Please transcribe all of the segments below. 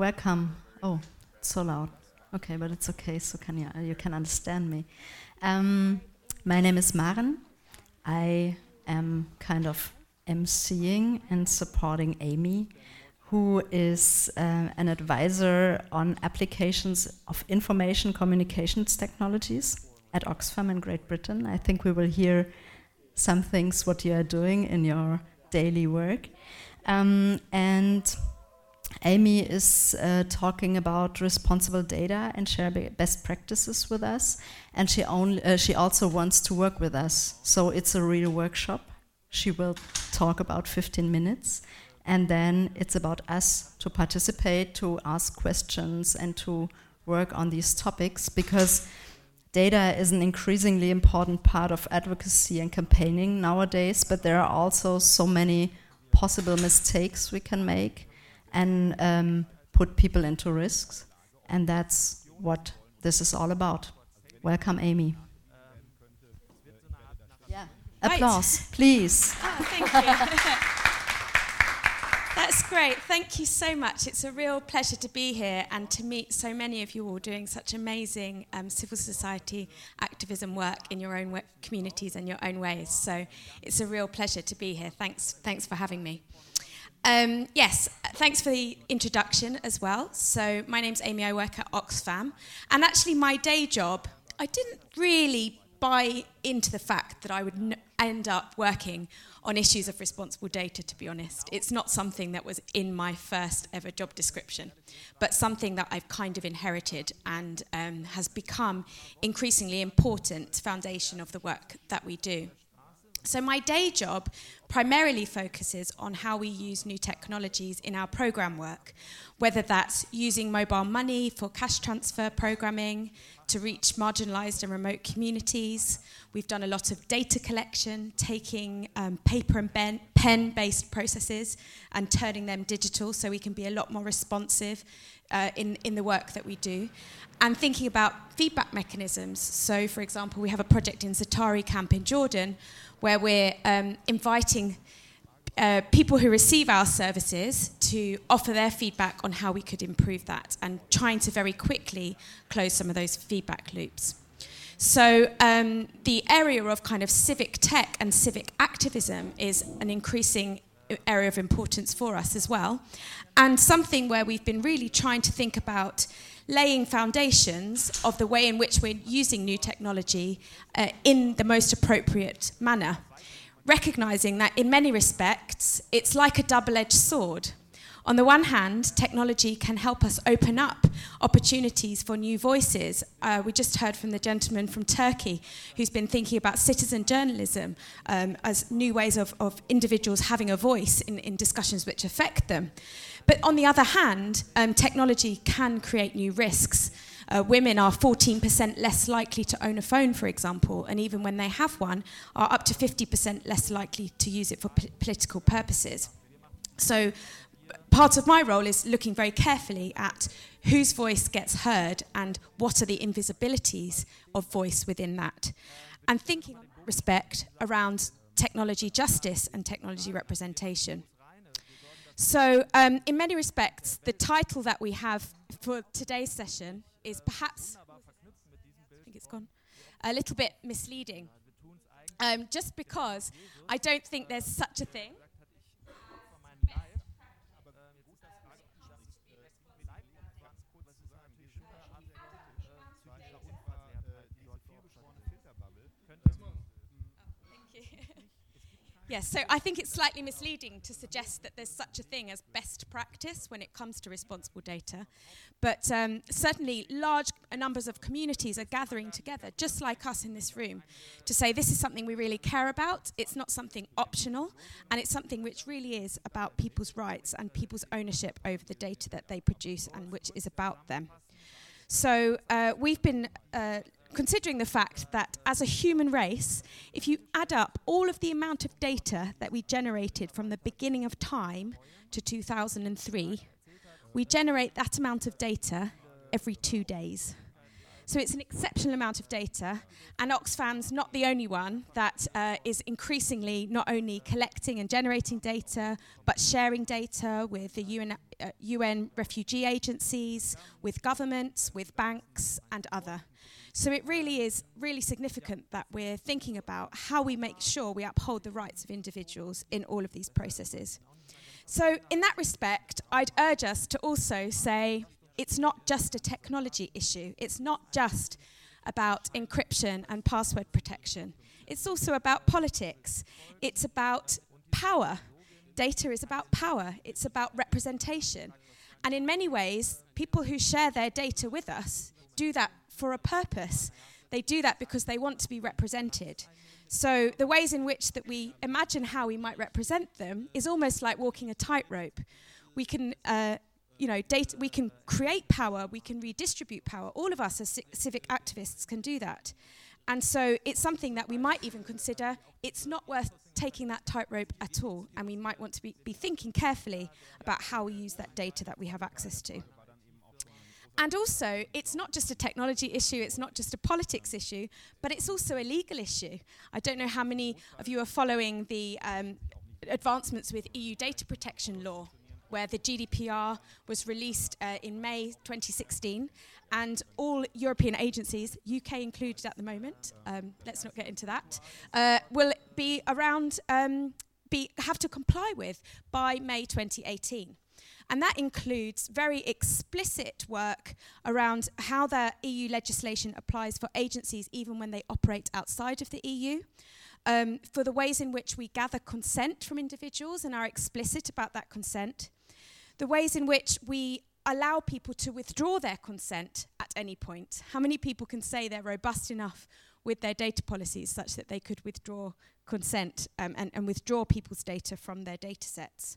welcome. Oh, it's so loud. Okay, but it's okay. So can you you can understand me? Um, my name is Maren. I am kind of emceeing and supporting Amy, who is uh, an advisor on applications of information communications technologies at Oxfam in Great Britain. I think we will hear some things what you are doing in your daily work. Um, and Amy is uh, talking about responsible data and share best practices with us, and she only uh, she also wants to work with us. So it's a real workshop. She will talk about 15 minutes, and then it's about us to participate, to ask questions, and to work on these topics because data is an increasingly important part of advocacy and campaigning nowadays. But there are also so many possible mistakes we can make and um, put people into risks. And that's what this is all about. Welcome, Amy. Yeah. Right. Applause, please. Oh, thank you. That's great. Thank you so much. It's a real pleasure to be here and to meet so many of you all doing such amazing um, civil society activism work in your own communities and your own ways. So it's a real pleasure to be here. Thanks, thanks for having me. Um, yes, thanks for the introduction as well. So, my name's Amy, I work at Oxfam. And actually, my day job, I didn't really buy into the fact that I would n- end up working on issues of responsible data, to be honest. It's not something that was in my first ever job description, but something that I've kind of inherited and um, has become increasingly important foundation of the work that we do. So, my day job primarily focuses on how we use new technologies in our program work, whether that's using mobile money for cash transfer programming to reach marginalized and remote communities. We've done a lot of data collection, taking um, paper and pen based processes and turning them digital so we can be a lot more responsive uh, in, in the work that we do. And thinking about feedback mechanisms. So, for example, we have a project in Zaatari Camp in Jordan where we're um, inviting uh, people who receive our services to offer their feedback on how we could improve that and trying to very quickly close some of those feedback loops. So, um, the area of kind of civic tech and civic activism is an increasing area of importance for us as well, and something where we've been really trying to think about laying foundations of the way in which we're using new technology uh, in the most appropriate manner, recognizing that in many respects it's like a double edged sword. On the one hand, technology can help us open up opportunities for new voices. Uh, we just heard from the gentleman from Turkey who's been thinking about citizen journalism um, as new ways of, of individuals having a voice in, in discussions which affect them. But on the other hand, um, technology can create new risks. Uh, women are 14% less likely to own a phone, for example, and even when they have one, are up to 50% less likely to use it for p- political purposes. So, part of my role is looking very carefully at whose voice gets heard and what are the invisibilities of voice within that. And thinking respect around technology justice and technology representation. So, um, in many respects, the title that we have for today's session is perhaps, I think it's gone, a little bit misleading. Um, just because I don't think there's such a thing Yes, so I think it's slightly misleading to suggest that there's such a thing as best practice when it comes to responsible data. But um, certainly, large numbers of communities are gathering together, just like us in this room, to say this is something we really care about. It's not something optional, and it's something which really is about people's rights and people's ownership over the data that they produce and which is about them. So uh, we've been uh, considering the fact that as a human race, if you add up all of the amount of data that we generated from the beginning of time to 2003, we generate that amount of data every two days. So it's an exceptional amount of data, and Oxfam's not the only one that uh, is increasingly not only collecting and generating data, but sharing data with the UN, uh, UN refugee agencies, with governments, with banks, and other. So it really is really significant that we're thinking about how we make sure we uphold the rights of individuals in all of these processes. So, in that respect, I'd urge us to also say it's not just a technology issue, it's not just about encryption and password protection, it's also about politics, it's about power. Data is about power, it's about representation. And in many ways, people who share their data with us do that for a purpose. They do that because they want to be represented. So the ways in which that we imagine how we might represent them is almost like walking a tightrope. We can, uh, you know, data, we can create power, we can redistribute power. All of us as ci- civic activists can do that. And so it's something that we might even consider it's not worth taking that tightrope at all. And we might want to be, be thinking carefully about how we use that data that we have access to. And also, it's not just a technology issue, it's not just a politics issue, but it's also a legal issue. I don't know how many of you are following the um, advancements with EU data protection law, where the GDPR was released uh, in May 2016, and all European agencies, UK included at the moment, um, let's not get into that, uh, will be around, um, be, have to comply with by May 2018. And that includes very explicit work around how the EU legislation applies for agencies even when they operate outside of the EU. Um, for the ways in which we gather consent from individuals and are explicit about that consent, the ways in which we allow people to withdraw their consent at any point. How many people can say they're robust enough with their data policies such that they could withdraw consent um, and, and, withdraw people's data from their data sets?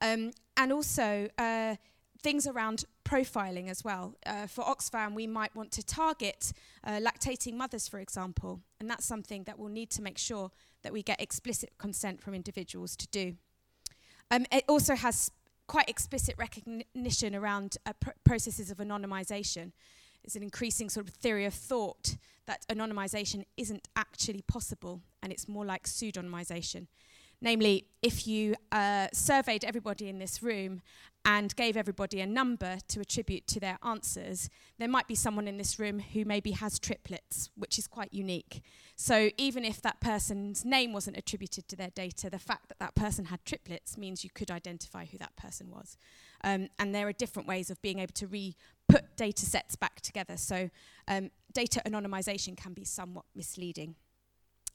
Um, and also uh, things around profiling as well. Uh, for Oxfam, we might want to target uh, lactating mothers, for example, and that's something that we'll need to make sure that we get explicit consent from individuals to do. Um, it also has quite explicit recognition around uh, pr- processes of anonymization. It's an increasing sort of theory of thought that anonymization isn't actually possible and it's more like pseudonymization. Namely, if you uh, surveyed everybody in this room and gave everybody a number to attribute to their answers, there might be someone in this room who maybe has triplets, which is quite unique. So even if that person's name wasn't attributed to their data, the fact that that person had triplets means you could identify who that person was. Um, and there are different ways of being able to re put data sets back together. So um, data anonymization can be somewhat misleading.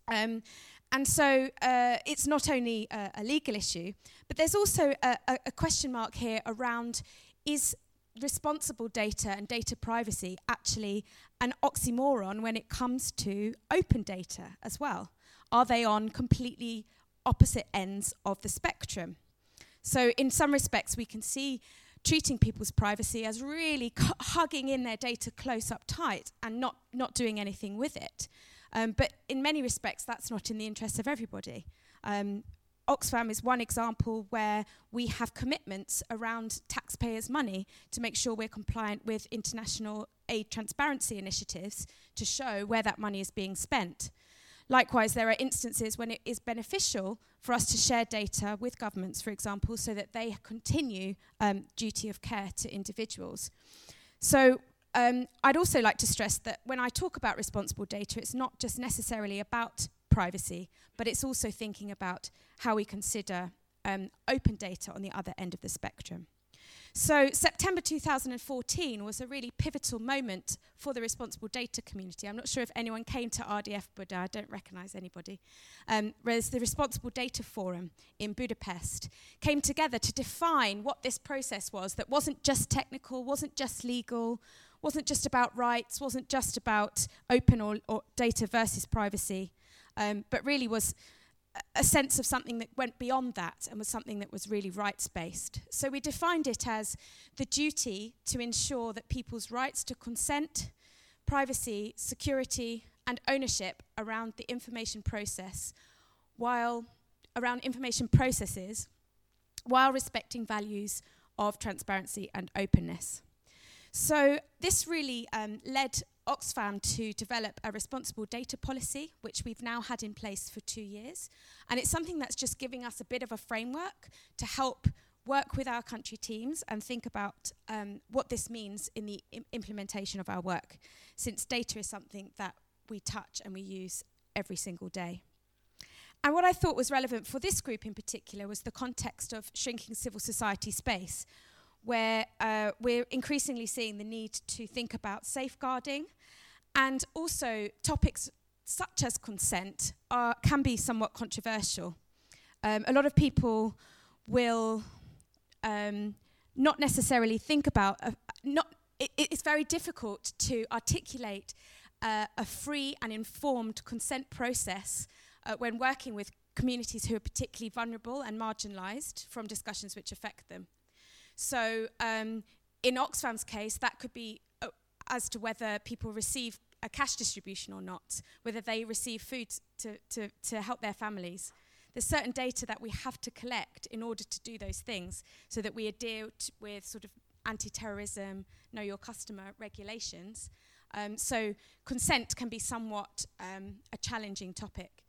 Um, and so uh, it's not only a, a, legal issue, but there's also a, a, question mark here around is responsible data and data privacy actually an oxymoron when it comes to open data as well? Are they on completely opposite ends of the spectrum? So, in some respects, we can see treating people's privacy as really hugging in their data close up tight and not, not doing anything with it. Um, but in many respects, that's not in the interests of everybody. Um, Oxfam is one example where we have commitments around taxpayers' money to make sure we're compliant with international aid transparency initiatives to show where that money is being spent. Likewise, there are instances when it is beneficial for us to share data with governments, for example, so that they continue um, duty of care to individuals. So um, I'd also like to stress that when I talk about responsible data, it's not just necessarily about privacy, but it's also thinking about how we consider um, open data on the other end of the spectrum. So, September 2014 was a really pivotal moment for the responsible data community. I'm not sure if anyone came to RDF Buda, I don't recognize anybody. Um, whereas the Responsible Data Forum in Budapest came together to define what this process was that wasn't just technical, wasn't just legal, wasn't just about rights, wasn't just about open or, or data versus privacy, um, but really was a sense of something that went beyond that and was something that was really rights based. So we defined it as the duty to ensure that people's rights to consent, privacy, security, and ownership around the information process, while around information processes, while respecting values of transparency and openness. So this really um, led Oxfam to develop a responsible data policy, which we've now had in place for two years. And it's something that's just giving us a bit of a framework to help work with our country teams and think about um, what this means in the Im- implementation of our work, since data is something that we touch and we use every single day. And what I thought was relevant for this group in particular was the context of shrinking civil society space, where uh, we're increasingly seeing the need to think about safeguarding and also topics such as consent are, can be somewhat controversial. Um, a lot of people will um, not necessarily think about, uh, not, it, it's very difficult to articulate uh, a free and informed consent process uh, when working with communities who are particularly vulnerable and marginalised from discussions which affect them. So, um, in Oxfam's case, that could be uh, as to whether people receive a cash distribution or not, whether they receive food to, to, to help their families. There's certain data that we have to collect in order to do those things so that we adhere with sort of anti terrorism, know your customer regulations. Um, so, consent can be somewhat um, a challenging topic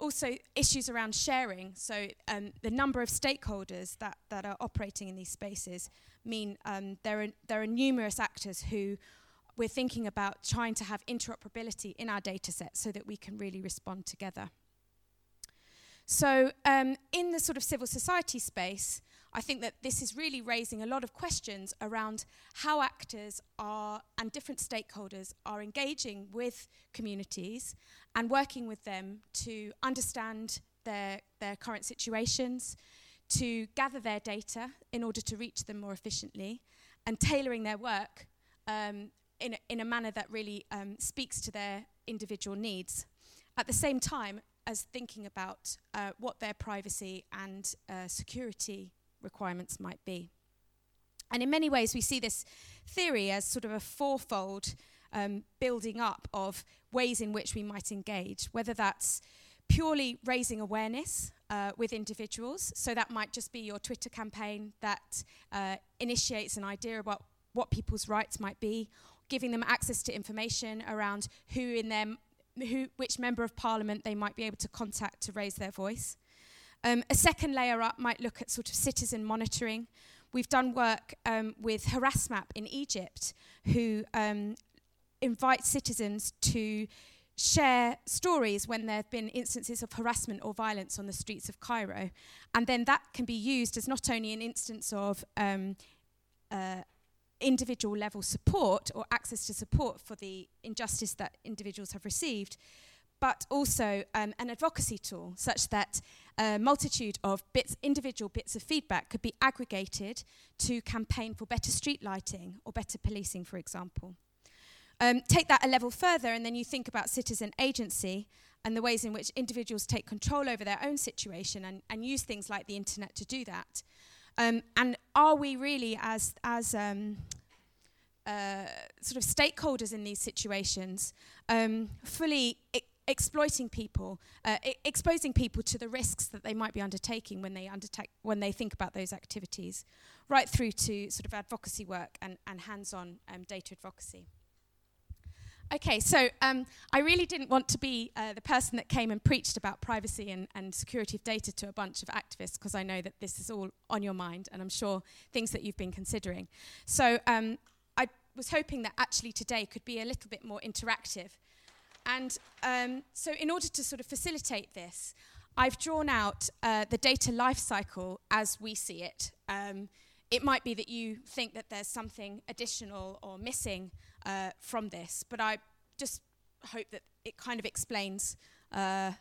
also issues around sharing. So um, the number of stakeholders that, that are operating in these spaces mean um, there, are, there are numerous actors who we're thinking about trying to have interoperability in our data set so that we can really respond together. So um, in the sort of civil society space, I think that this is really raising a lot of questions around how actors are and different stakeholders are engaging with communities and working with them to understand their, their current situations, to gather their data in order to reach them more efficiently, and tailoring their work um, in, a, in a manner that really um, speaks to their individual needs. At the same time, as thinking about uh, what their privacy and uh, security requirements might be. And in many ways, we see this theory as sort of a fourfold um, building up of ways in which we might engage, whether that's purely raising awareness uh, with individuals. So that might just be your Twitter campaign that uh, initiates an idea about what people's rights might be, giving them access to information around who in them, who, which member of parliament they might be able to contact to raise their voice. Um, a second layer up might look at sort of citizen monitoring. We've done work um, with Harassmap in Egypt, who um, invite citizens to share stories when there have been instances of harassment or violence on the streets of Cairo. And then that can be used as not only an instance of um, uh, individual level support or access to support for the injustice that individuals have received, but also um, an advocacy tool such that a multitude of bits, individual bits of feedback could be aggregated to campaign for better street lighting or better policing, for example. Um, take that a level further, and then you think about citizen agency and the ways in which individuals take control over their own situation and, and use things like the internet to do that. Um, and are we really, as, as um, uh, sort of stakeholders in these situations, um, fully I- exploiting people, uh, I- exposing people to the risks that they might be undertaking when they undertake when they think about those activities, right through to sort of advocacy work and, and hands-on um, data advocacy. Okay, so um, I really didn't want to be uh, the person that came and preached about privacy and, and security of data to a bunch of activists because I know that this is all on your mind and I'm sure things that you've been considering. So um, was hoping that actually today could be a little bit more interactive. And um, so, in order to sort of facilitate this, I've drawn out uh, the data lifecycle as we see it. Um, it might be that you think that there's something additional or missing uh, from this, but I just hope that it kind of explains uh,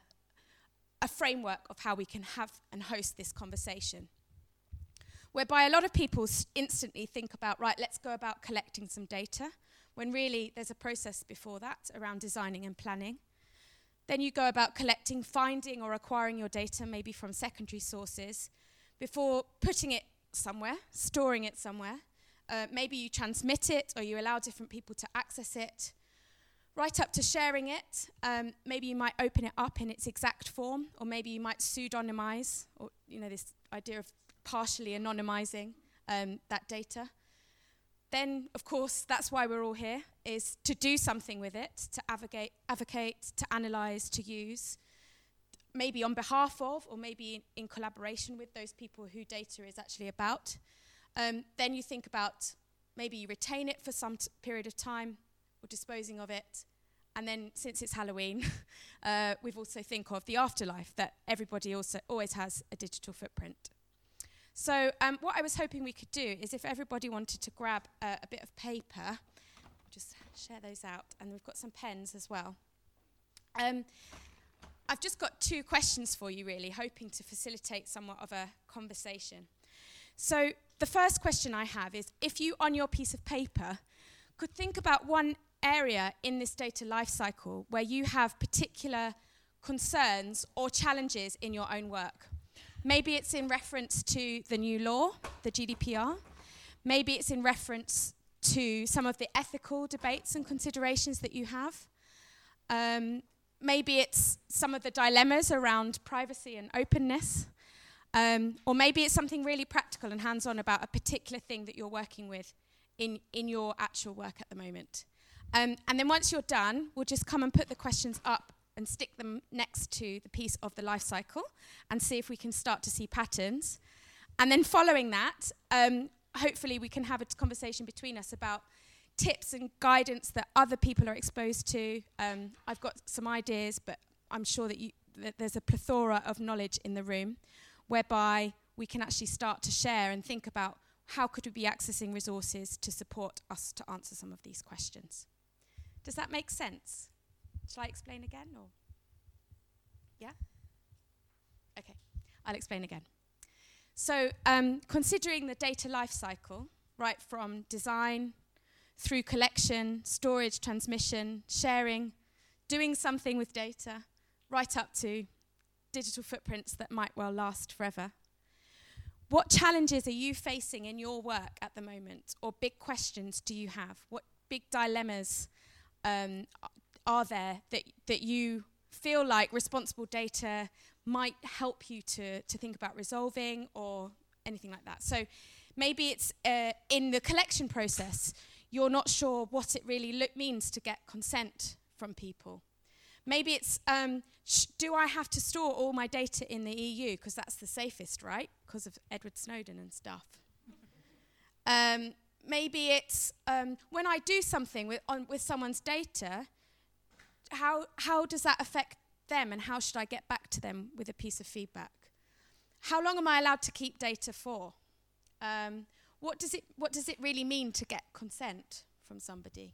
a framework of how we can have and host this conversation. Whereby a lot of people instantly think about, right, let's go about collecting some data, when really there's a process before that around designing and planning. Then you go about collecting, finding, or acquiring your data, maybe from secondary sources, before putting it somewhere, storing it somewhere. Uh, maybe you transmit it or you allow different people to access it. Right up to sharing it. Um, maybe you might open it up in its exact form, or maybe you might pseudonymize, or you know this idea of partially anonymizing um, that data. Then, of course, that's why we're all here, is to do something with it, to advocate, advocate to analyse, to use, maybe on behalf of, or maybe in, in, collaboration with those people who data is actually about. Um, then you think about maybe you retain it for some t- period of time, or disposing of it. And then, since it's Halloween, uh, we've also think of the afterlife that everybody also always has a digital footprint. So, um, what I was hoping we could do is if everybody wanted to grab uh, a bit of paper, just share those out, and we've got some pens as well. Um, I've just got two questions for you, really, hoping to facilitate somewhat of a conversation. So, the first question I have is if you, on your piece of paper, could think about one area in this data lifecycle where you have particular concerns or challenges in your own work. Maybe it's in reference to the new law, the GDPR. Maybe it's in reference to some of the ethical debates and considerations that you have. Um, maybe it's some of the dilemmas around privacy and openness. Um, or maybe it's something really practical and hands on about a particular thing that you're working with in, in your actual work at the moment. Um, and then once you're done, we'll just come and put the questions up and stick them next to the piece of the life cycle and see if we can start to see patterns. And then following that, um, hopefully we can have a conversation between us about tips and guidance that other people are exposed to. Um, I've got some ideas, but I'm sure that, you, that there's a plethora of knowledge in the room whereby we can actually start to share and think about how could we be accessing resources to support us to answer some of these questions. Does that make sense? Shall I explain again or? Yeah? Okay, I'll explain again. So, um, considering the data life cycle, right from design through collection, storage, transmission, sharing, doing something with data, right up to digital footprints that might well last forever. What challenges are you facing in your work at the moment, or big questions do you have? What big dilemmas um, are there that, that you feel like responsible data might help you to, to think about resolving or anything like that. So maybe it's uh, in the collection process, you're not sure what it really lo- means to get consent from people. Maybe it's um, sh- do I have to store all my data in the EU because that's the safest, right? Because of Edward Snowden and stuff. um, maybe it's um, when I do something with, on, with someone's data, how, how does that affect them and how should I get back to them with a piece of feedback? How long am I allowed to keep data for? Um, what, does it, what does it really mean to get consent from somebody?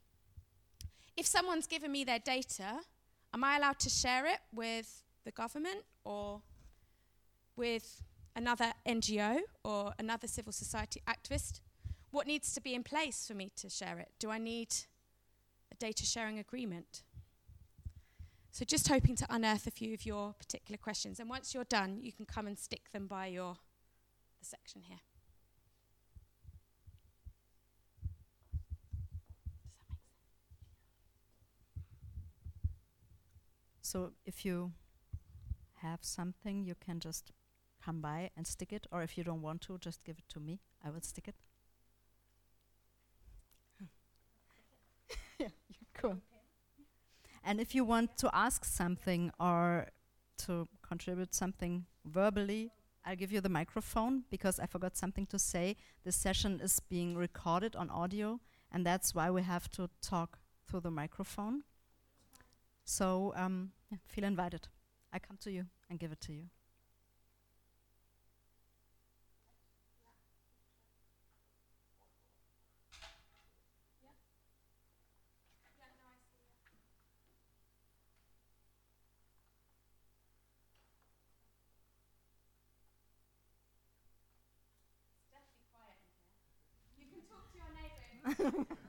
If someone's given me their data, am I allowed to share it with the government or with another NGO or another civil society activist? What needs to be in place for me to share it? Do I need a data sharing agreement? So just hoping to unearth a few of your particular questions. And once you're done, you can come and stick them by your the section here. So if you have something, you can just come by and stick it, or if you don't want to, just give it to me. I will stick it. yeah, cool. And if you want to ask something or to contribute something verbally, I'll give you the microphone because I forgot something to say. This session is being recorded on audio, and that's why we have to talk through the microphone. So um, yeah, feel invited. I come to you and give it to you.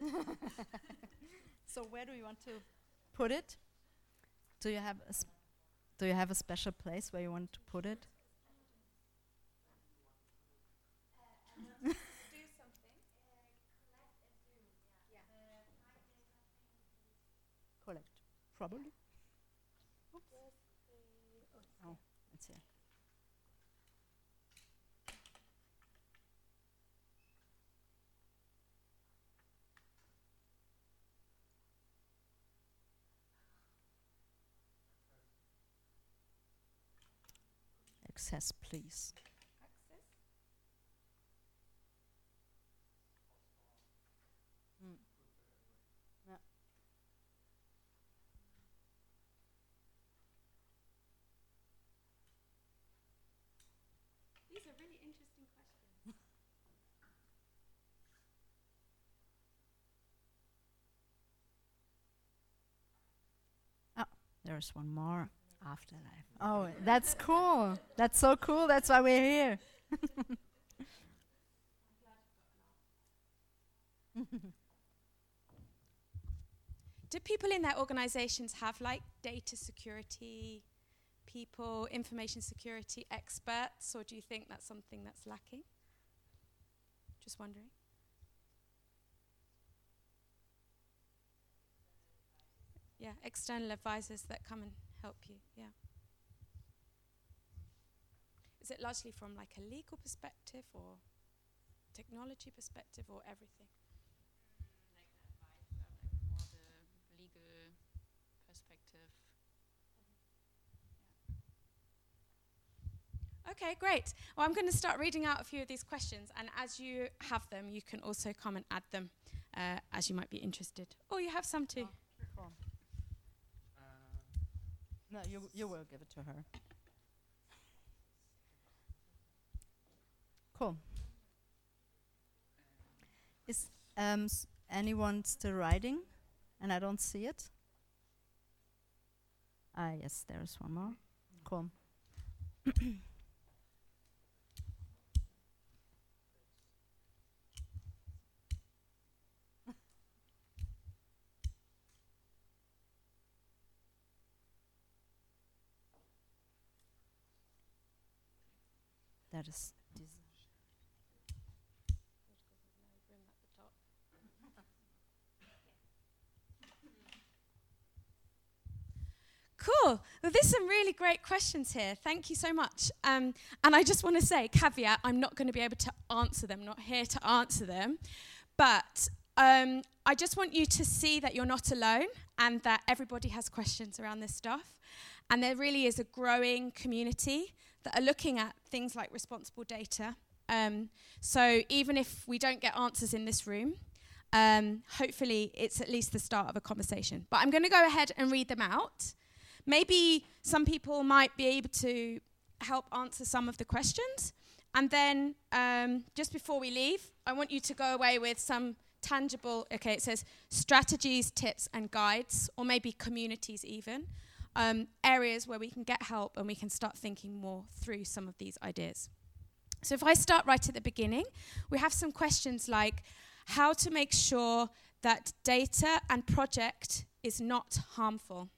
so where do you want to put it? Do you have a Do you have a special place where you want to put it? Collect. Probably. Oh, it's here. Access, please. Mm. Yeah. These are really interesting questions. There's one more afterlife. Oh, that's cool. That's so cool. That's why we're here. Do people in their organizations have like data security people, information security experts, or do you think that's something that's lacking? Just wondering. Yeah, external advisors that come and help you. Yeah. Is it largely from like a legal perspective or technology perspective or everything? like advice, like more the legal perspective. Okay, great. Well, I'm going to start reading out a few of these questions, and as you have them, you can also come and add them uh, as you might be interested. Oh, you have some too. Cool. No, you you will give it to her. Cool. Is um, anyone still writing? And I don't see it. Ah, yes, there is one more. Cool. Cool. Well, there's some really great questions here. Thank you so much. Um, and I just want to say, caveat, I'm not going to be able to answer them, not here to answer them. But um, I just want you to see that you're not alone and that everybody has questions around this stuff. And there really is a growing community that are looking at things like responsible data. Um, so even if we don't get answers in this room, um, hopefully it's at least the start of a conversation. But I'm going to go ahead and read them out. Maybe some people might be able to help answer some of the questions. And then um, just before we leave, I want you to go away with some tangible, okay, it says strategies, tips, and guides, or maybe communities even, um, areas where we can get help and we can start thinking more through some of these ideas. So if I start right at the beginning, we have some questions like how to make sure that data and project is not harmful.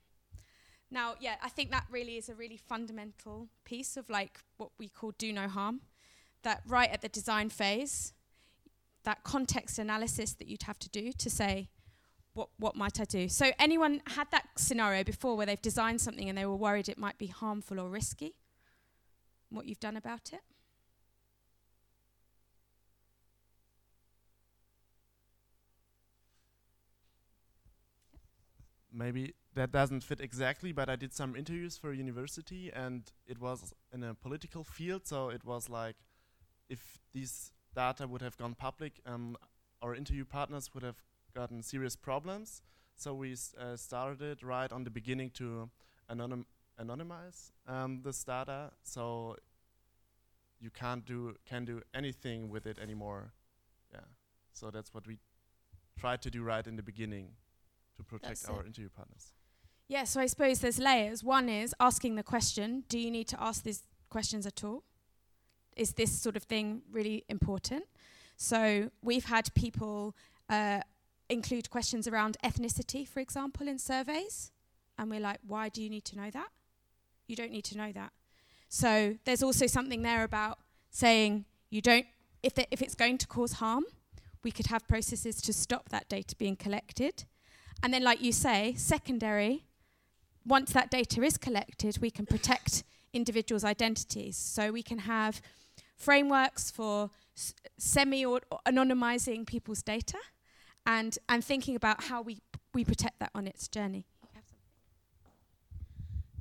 Now, yeah, I think that really is a really fundamental piece of like what we call do no harm. That right at the design phase, that context analysis that you'd have to do to say, what, what might I do? So, anyone had that scenario before where they've designed something and they were worried it might be harmful or risky? What you've done about it? maybe that doesn't fit exactly, but I did some interviews for a university and it was in a political field. So it was like if these data would have gone public, um, our interview partners would have gotten serious problems. So we uh, started right on the beginning to anonym anonymize um, this data. So you can't do can do anything with it anymore. Yeah. So that's what we tried to do right in the beginning to protect That's our it. interview partners. Yeah, so I suppose there's layers. One is asking the question do you need to ask these questions at all? Is this sort of thing really important? So we've had people uh, include questions around ethnicity, for example, in surveys. And we're like, why do you need to know that? You don't need to know that. So there's also something there about saying you don't, if, the, if it's going to cause harm, we could have processes to stop that data being collected. And then, like you say, secondary, once that data is collected, we can protect individuals' identities. So we can have frameworks for s- semi anonymizing people's data and, and thinking about how we, we protect that on its journey.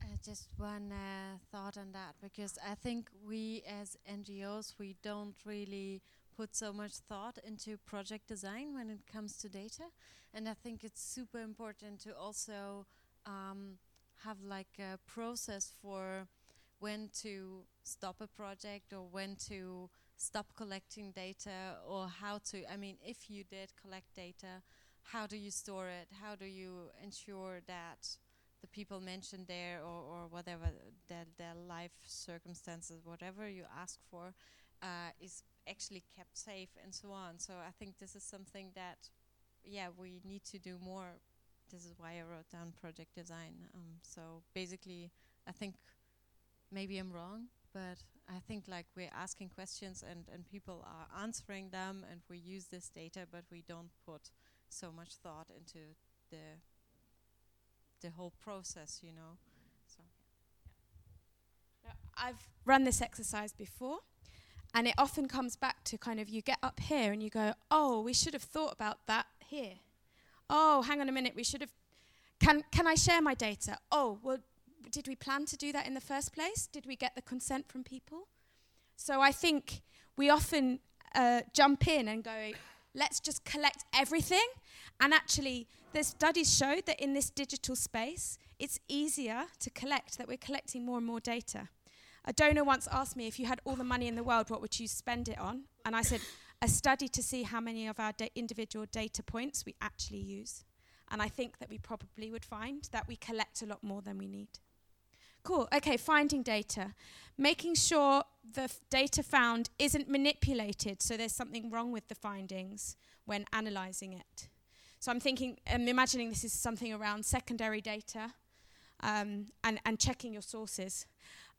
Uh, just one uh, thought on that because I think we as NGOs we don't really put so much thought into project design when it comes to data, and I think it's super important to also um, have like a process for when to stop a project or when to stop collecting data or how to I mean if you did collect data how do you store it? How do you ensure that the people mentioned there or, or whatever their, their life circumstances whatever you ask for uh, is actually kept safe and so on? So I think this is something that yeah we need to do more. This is why I wrote down project design. Um, so basically I think maybe I'm wrong but I think like we're asking questions and, and people are answering them and we use this data but we don't put so much thought into the the whole process, you know. So Now, I've run this exercise before, and it often comes back to kind of you get up here and you go, oh, we should have thought about that here. Oh, hang on a minute, we should have. Can, can I share my data? Oh, well, did we plan to do that in the first place? Did we get the consent from people? So I think we often uh, jump in and go, let's just collect everything. And actually, the studies show that in this digital space, it's easier to collect, that we're collecting more and more data. A donor once asked me, if you had all the money in the world, what would you spend it on? And I said, a study to see how many of our da- individual data points we actually use. And I think that we probably would find that we collect a lot more than we need. Cool. Okay, finding data. Making sure the f- data found isn't manipulated, so there's something wrong with the findings when analyzing it. So I'm thinking, I'm imagining this is something around secondary data um, and, and checking your sources.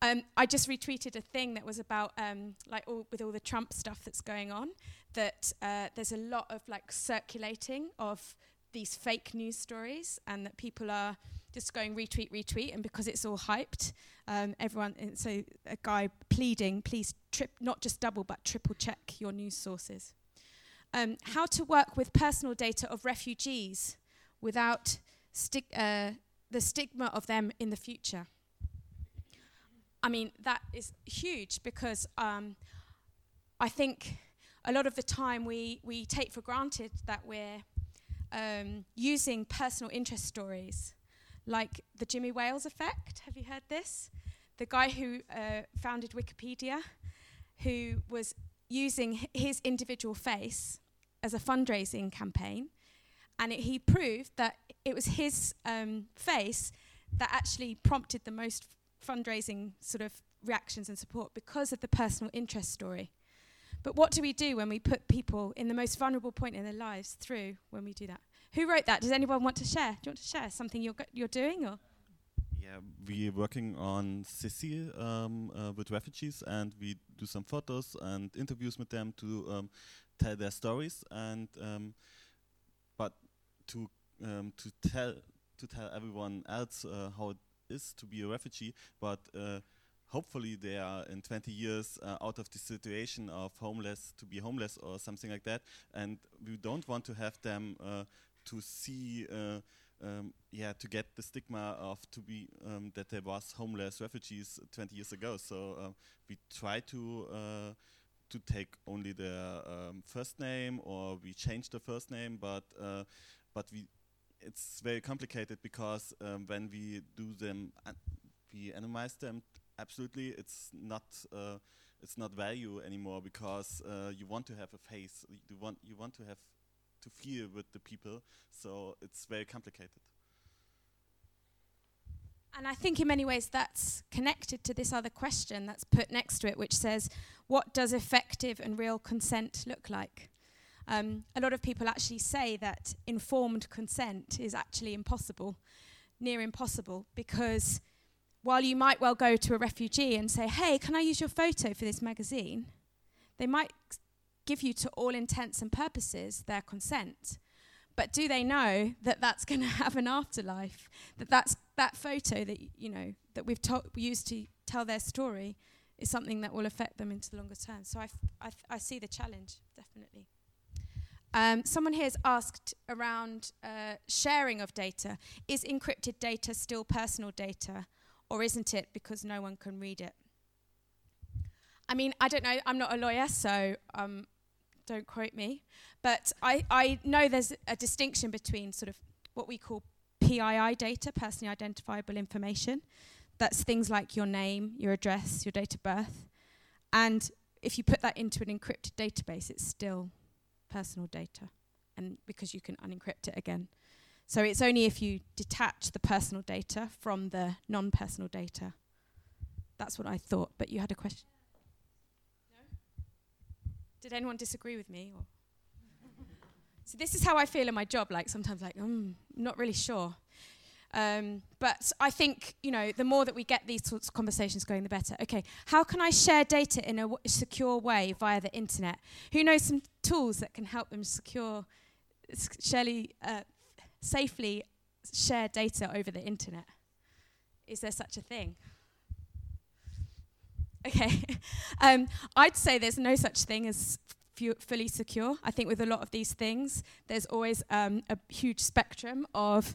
Um, I just retweeted a thing that was about, um, like, all, with all the Trump stuff that's going on, that uh, there's a lot of like circulating of these fake news stories, and that people are just going retweet, retweet, and because it's all hyped, um, everyone. And so a guy pleading, please trip, not just double but triple check your news sources. Um, how to work with personal data of refugees without sti- uh, the stigma of them in the future. I mean, that is huge because um, I think a lot of the time we, we take for granted that we're um, using personal interest stories like the Jimmy Wales effect. Have you heard this? The guy who uh, founded Wikipedia, who was using his individual face as a fundraising campaign, and it, he proved that it was his um, face that actually prompted the most fundraising sort of reactions and support because of the personal interest story. But what do we do when we put people in the most vulnerable point in their lives through when we do that? Who wrote that? Does anyone want to share? Do you want to share something you're, you're doing? Or? Yeah, we're working on Sissi um, uh, with refugees, and we do some photos and interviews with them to um, tell their stories, and um, but to um, to tell to tell everyone else uh, how it is to be a refugee, but. Uh, Hopefully, they are in 20 years uh, out of the situation of homeless to be homeless or something like that, and we don't want to have them uh, to see uh, um, yeah, to get the stigma of to be um, that there was homeless refugees 20 years ago. So uh, we try to uh, to take only their um, first name, or we change the first name, but uh, but we it's very complicated because um, when we do them, we anonymize them. Absolutely, it's not. Uh, it's not value anymore because uh, you want to have a face. You want you want to have to feel with the people. So it's very complicated. And I think in many ways that's connected to this other question that's put next to it, which says, what does effective and real consent look like? Um, a lot of people actually say that informed consent is actually impossible, near impossible, because while you might well go to a refugee and say, hey, can I use your photo for this magazine? They might give you, to all intents and purposes, their consent. But do they know that that's going to have an afterlife? That that's that photo that you know that we've to- used to tell their story is something that will affect them into the longer term. So I, f- I, f- I see the challenge definitely. Um, someone here has asked around uh, sharing of data. Is encrypted data still personal data, or isn't it because no one can read it? I mean, I don't know. I'm not a lawyer, so um, don't quote me. But I, I know there's a distinction between sort of what we call PII data, personally identifiable information. That's things like your name, your address, your date of birth. And if you put that into an encrypted database, it's still personal data, and because you can unencrypt it again. So it's only if you detach the personal data from the non personal data. That's what I thought, but you had a question. Did anyone disagree with me? Or so this is how I feel in my job. Like sometimes, like, mm, I'm not really sure. Um, but I think you know, the more that we get these sorts of conversations going, the better. Okay, how can I share data in a w- secure way via the internet? Who knows some tools that can help them secure, surely, uh, safely share data over the internet? Is there such a thing? Okay, um, I'd say there's no such thing as fu- fully secure. I think with a lot of these things, there's always um, a huge spectrum of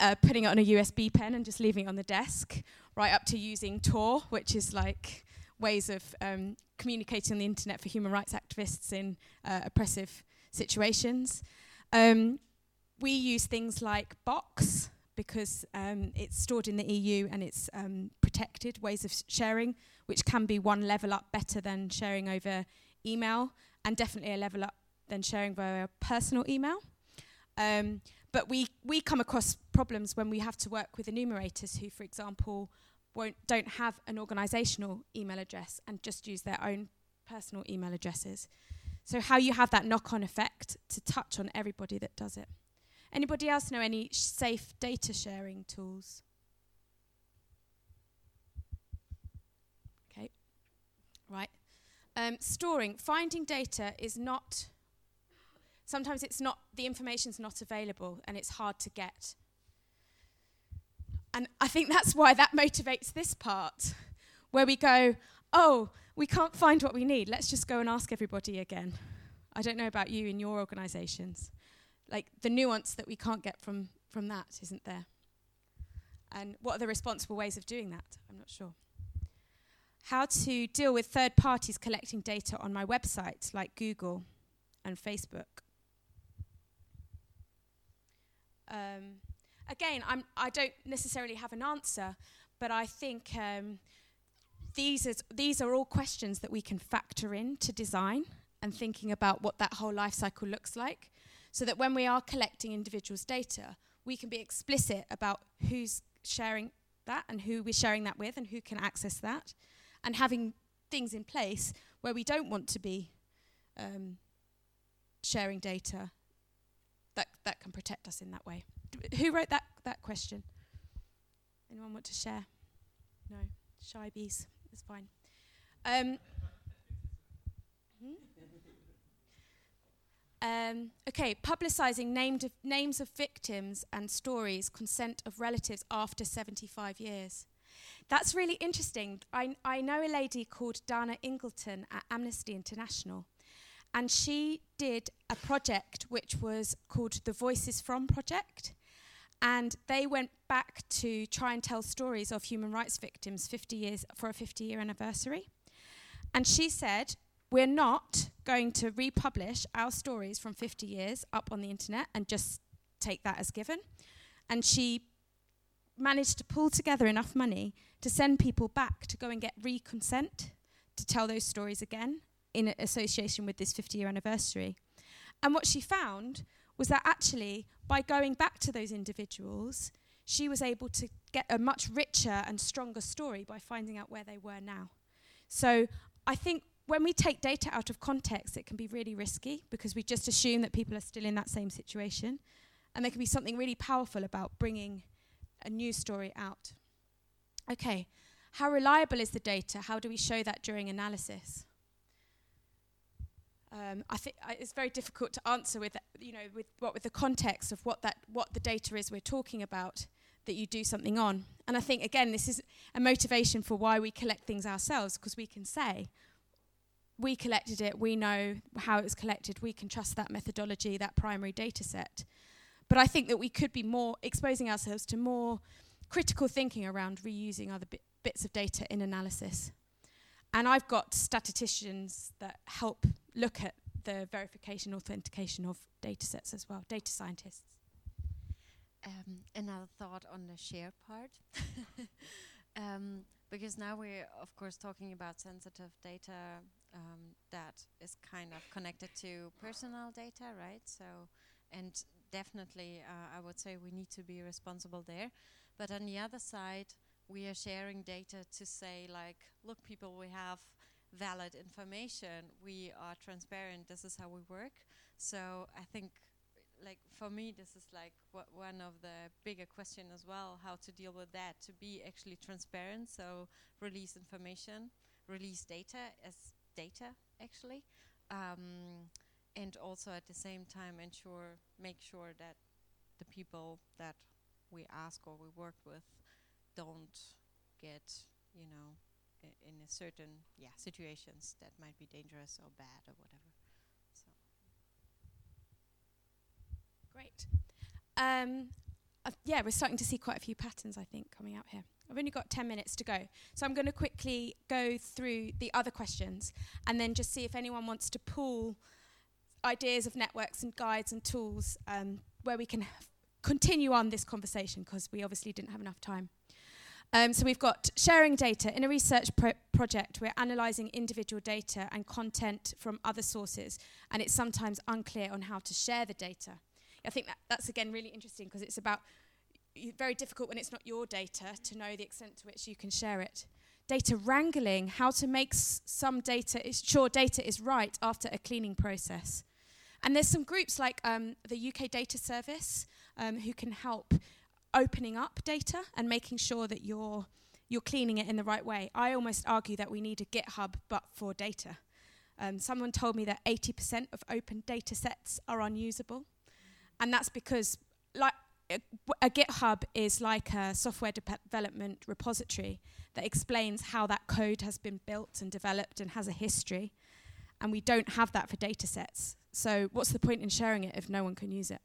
uh, putting it on a USB pen and just leaving it on the desk, right up to using Tor, which is like ways of um, communicating on the internet for human rights activists in uh, oppressive situations. Um, we use things like Box because um, it's stored in the EU and it's um, protected ways of sharing, which can be one level up better than sharing over email, and definitely a level up than sharing via personal email. Um, but we, we come across problems when we have to work with enumerators who, for example, won't, don't have an organisational email address and just use their own personal email addresses. So how you have that knock-on effect to touch on everybody that does it. Anybody else know any safe data sharing tools? Okay, right. Um, storing, finding data is not sometimes it's not the information's not available and it's hard to get. And i think that's why that motivates this part where we go oh we can't find what we need. Let's just go and ask everybody again. I don't know about you in your organizations. Like the nuance that we can't get from from that isn't there. And what are the responsible ways of doing that? I'm not sure how to deal with third parties collecting data on my website like google and facebook. Um, again, I'm, I don't necessarily have an answer, but I think um, these, is, these are all questions that we can factor in to design and thinking about what that whole life cycle looks like, so that when we are collecting individuals' data, we can be explicit about who's sharing that and who we're sharing that with and who can access that, and having things in place where we don't want to be um, sharing data that, that can protect us in that way. D- who wrote that, that question? Anyone want to share? No, shy bees. It's fine. Um, hmm? um, okay, publicising names of victims and stories, consent of relatives after 75 years. That's really interesting. I, I know a lady called Dana Ingleton at Amnesty International, and she did a project which was called the Voices From Project. And they went back to try and tell stories of human rights victims 50 years for a 50 year anniversary. And she said, We're not going to republish our stories from 50 years up on the internet and just take that as given. And she managed to pull together enough money to send people back to go and get re-consent to tell those stories again in association with this 50 year anniversary. And what she found was that actually, by going back to those individuals, she was able to get a much richer and stronger story by finding out where they were now. So I think when we take data out of context, it can be really risky because we just assume that people are still in that same situation. And there can be something really powerful about bringing a new story out. Okay, how reliable is the data? How do we show that during analysis? Um, I think it's very difficult to answer with, you know, with what with the context of what that what the data is we're talking about that you do something on. And I think again, this is a motivation for why we collect things ourselves because we can say, we collected it, we know how it was collected, we can trust that methodology, that primary data set. But I think that we could be more exposing ourselves to more critical thinking around reusing other bi bits of data in analysis. And I've got statisticians that help look at the verification, authentication of data sets as well, data scientists. Um, another thought on the share part. um, because now we're, of course, talking about sensitive data um, that is kind of connected to personal data, right? So, and definitely, uh, I would say we need to be responsible there. But on the other side, we are sharing data to say, like, look, people, we have valid information, we are transparent, this is how we work. So I think, like, for me, this is like one of the bigger questions as well, how to deal with that, to be actually transparent, so release information, release data as data, actually. Um, and also at the same time ensure, make sure that the people that we ask or we work with don't get, you know, in a certain yeah situations that might be dangerous or bad or whatever. So great. Um, uh, yeah, we're starting to see quite a few patterns, I think, coming out here. I've only got 10 minutes to go. So I'm going to quickly go through the other questions and then just see if anyone wants to pull ideas of networks and guides and tools um, where we can continue on this conversation because we obviously didn't have enough time. Um, so we've got sharing data. In a research pro project, we're analysing individual data and content from other sources, and it's sometimes unclear on how to share the data. I think that, that's, again, really interesting because it's about very difficult when it's not your data to know the extent to which you can share it. Data wrangling, how to make some data, sure data is right after a cleaning process. And there's some groups like um, the UK Data Service um, who can help opening up data and making sure that you're you're cleaning it in the right way. I almost argue that we need a GitHub but for data. Um, someone told me that 80% of open data sets are unusable, and that's because like a, a GitHub is like a software de development repository that explains how that code has been built and developed and has a history, and we don't have that for data sets. So what's the point in sharing it if no one can use it?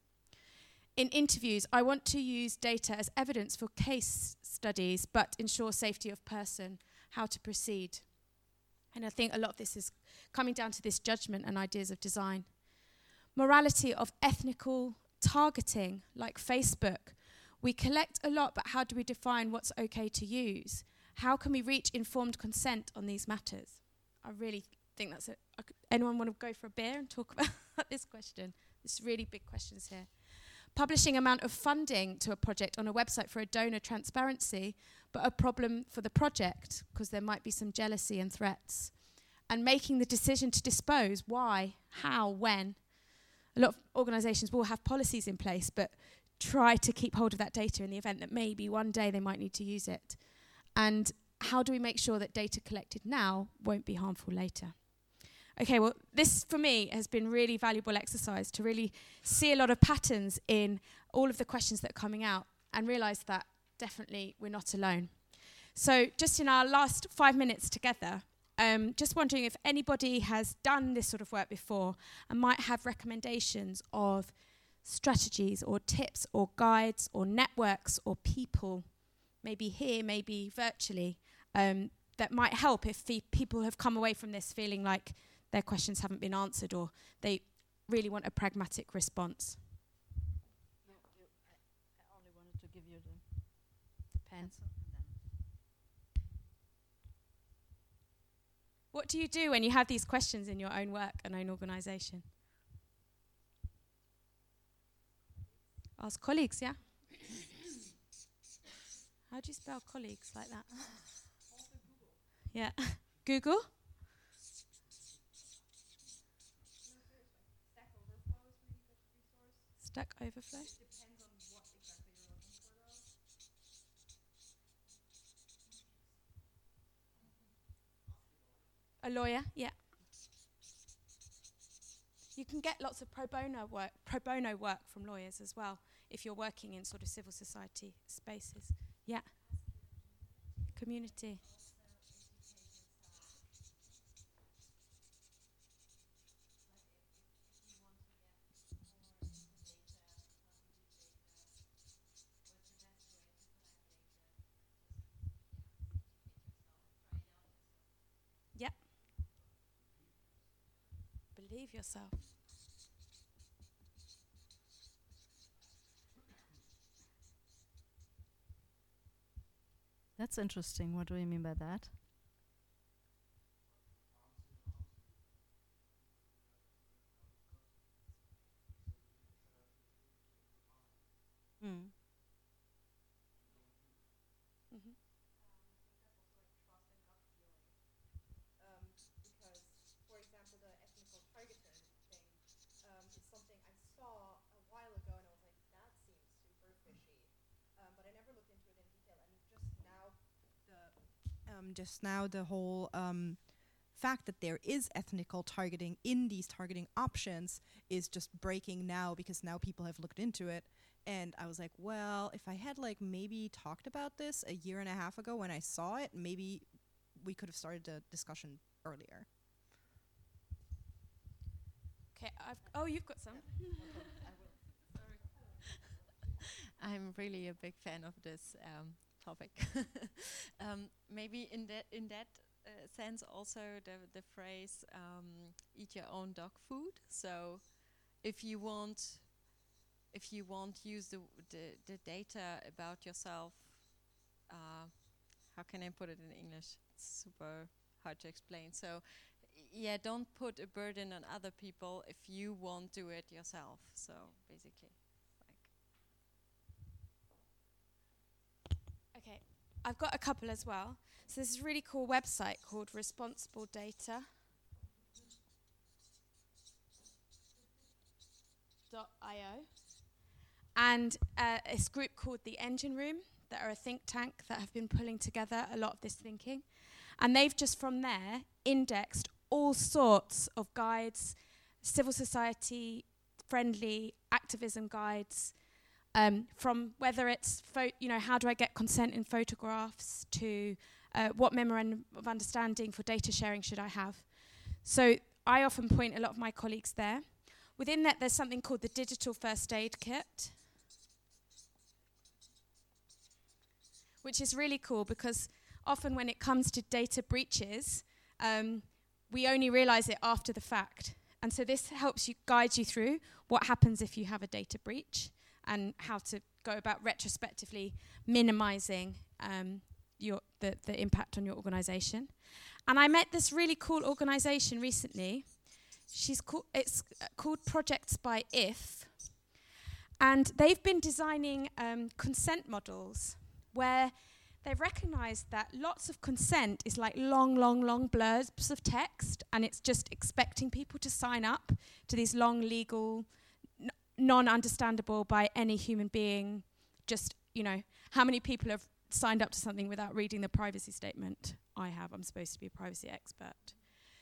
In interviews, I want to use data as evidence for case studies, but ensure safety of person, how to proceed. And I think a lot of this is coming down to this judgment and ideas of design. Morality of ethnical targeting, like Facebook. We collect a lot, but how do we define what's okay to use? How can we reach informed consent on these matters? I really think that's it. Anyone want to go for a beer and talk about this question? There's really big questions here. Publishing amount of funding to a project on a website for a donor transparency, but a problem for the project because there might be some jealousy and threats. And making the decision to dispose, why, how, when. A lot of organisations will have policies in place, but try to keep hold of that data in the event that maybe one day they might need to use it. And how do we make sure that data collected now won't be harmful later? Okay, well, this for me has been really valuable exercise to really see a lot of patterns in all of the questions that are coming out and realize that definitely we're not alone. So, just in our last five minutes together, um, just wondering if anybody has done this sort of work before and might have recommendations of strategies or tips or guides or networks or people, maybe here, maybe virtually, um, that might help if people have come away from this feeling like their questions haven't been answered or they really want a pragmatic response. No, I only wanted to give you the, the pen. What do you do when you have these questions in your own work and own organisation? Ask colleagues, yeah? How do you spell colleagues like that? yeah. Google? Stack Overflow? a lawyer, yeah. You can get lots of pro bono work, pro bono work from lawyers as well if you're working in sort of civil society spaces. Yeah. Community. Yourself. That's interesting. What do you mean by that? Mm. Mhm. um, because, for example, the ethnical targeting thing um, is something I saw a while ago, and I was like, that seems super fishy. Um, but I never looked into it in detail, and just now, the um, just now the whole um, fact that there is ethnical targeting in these targeting options is just breaking now because now people have looked into it. And I was like, well, if I had like maybe talked about this a year and a half ago when I saw it, maybe we could have started the discussion earlier. Okay, I've oh, you've got some. I'm really a big fan of this um, topic. um, maybe in that in that uh, sense, also the the phrase um, "eat your own dog food." So, if you want, if you want, use the the, the data about yourself. Uh, how can I put it in English? It's super hard to explain. So, yeah, don't put a burden on other people if you won't do it yourself. So basically, like. Okay, I've got a couple as well. So this is a really cool website called Responsible Data. .io, and uh, this group called the Engine Room that are a think tank that have been pulling together a lot of this thinking, and they've just from there indexed all sorts of guides, civil society friendly activism guides, um, from whether it's you know how do I get consent in photographs to uh, what memorandum of understanding for data sharing should I have. So I often point a lot of my colleagues there. Within that, there's something called the digital first aid kit, which is really cool because often when it comes to data breaches, um, we only realize it after the fact. And so this helps you guide you through what happens if you have a data breach and how to go about retrospectively minimizing um, your the, the impact on your organization. And I met this really cool organization recently. She's called it's uh, called Projects by If, and they've been designing um, consent models where they've recognized that lots of consent is like long, long, long blurbs of text, and it's just expecting people to sign up to these long legal, n- non-understandable by any human being. Just you know, how many people have signed up to something without reading the privacy statement? I have. I'm supposed to be a privacy expert.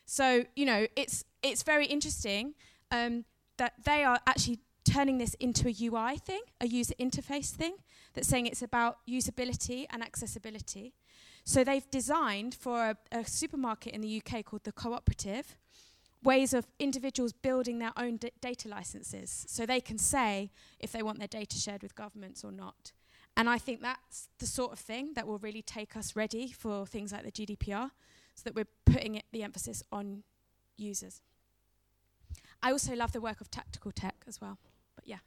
So you know, it's it's very interesting um, that they are actually turning this into a UI thing, a user interface thing, that's saying it's about usability and accessibility. So they've designed for a, a supermarket in the UK called the Cooperative ways of individuals building their own data licenses so they can say if they want their data shared with governments or not. And I think that's the sort of thing that will really take us ready for things like the GDPR, so that we're putting it, the emphasis on users. I also love the work of tactical tech as well. But yeah.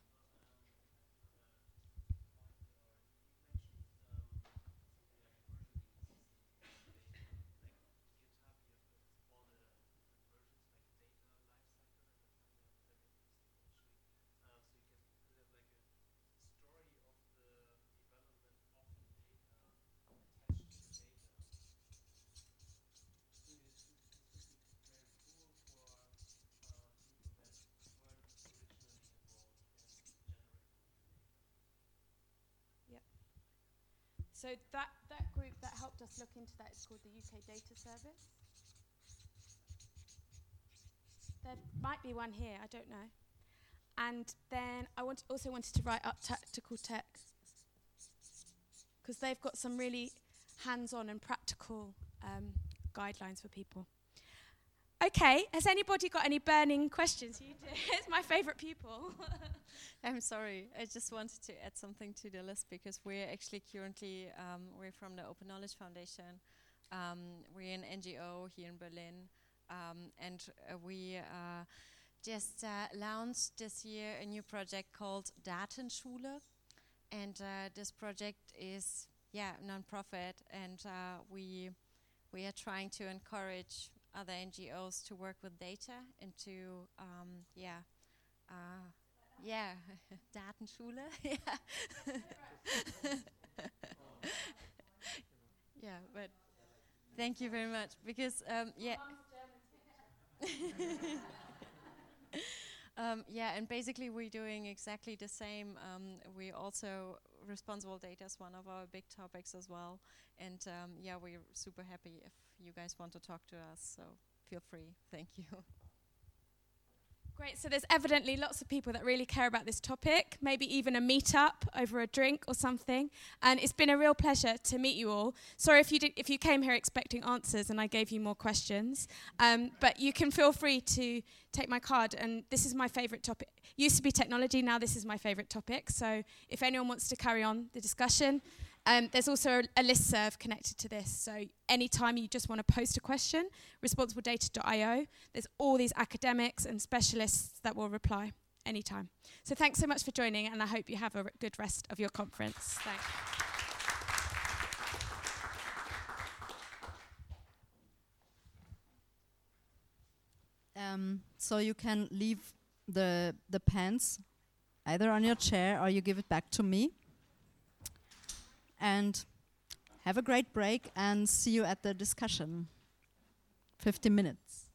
So that, that group that helped us look into that is called the UK Data Service. there might be one here. I don't know. And then I want also wanted to write up Tactical Tech because they've got some really hands-on and practical um, guidelines for people. Okay, has anybody got any burning questions? You do. it's my favourite pupil. I'm sorry. I just wanted to add something to the list because we're actually currently um, we're from the Open Knowledge Foundation. Um, we're an NGO here in Berlin, um, and uh, we uh, just uh, launched this year a new project called Datenschule, and uh, this project is yeah non-profit, and uh, we we are trying to encourage other NGOs to work with data and to um, yeah uh, yeah Datenschule yeah yeah but thank you very much because um, yeah um, yeah, and basically we're doing exactly the same. Um, we also responsible data is one of our big topics as well, and um, yeah, we're super happy if you guys want to talk to us. So feel free. Thank you. Great. So there's evidently lots of people that really care about this topic, maybe even a meet-up over a drink or something. And it's been a real pleasure to meet you all. Sorry if you did, if you came here expecting answers and I gave you more questions. Um, but you can feel free to take my card. And this is my favourite topic. Used to be technology. Now this is my favourite topic. So if anyone wants to carry on the discussion. Um, there's also a, list serve connected to this. So anytime you just want to post a question, responsibledata.io, there's all these academics and specialists that will reply anytime. So thanks so much for joining, and I hope you have a good rest of your conference. Thanks. Um, so you can leave the the pens either on your chair or you give it back to me and have a great break and see you at the discussion. 50 minutes.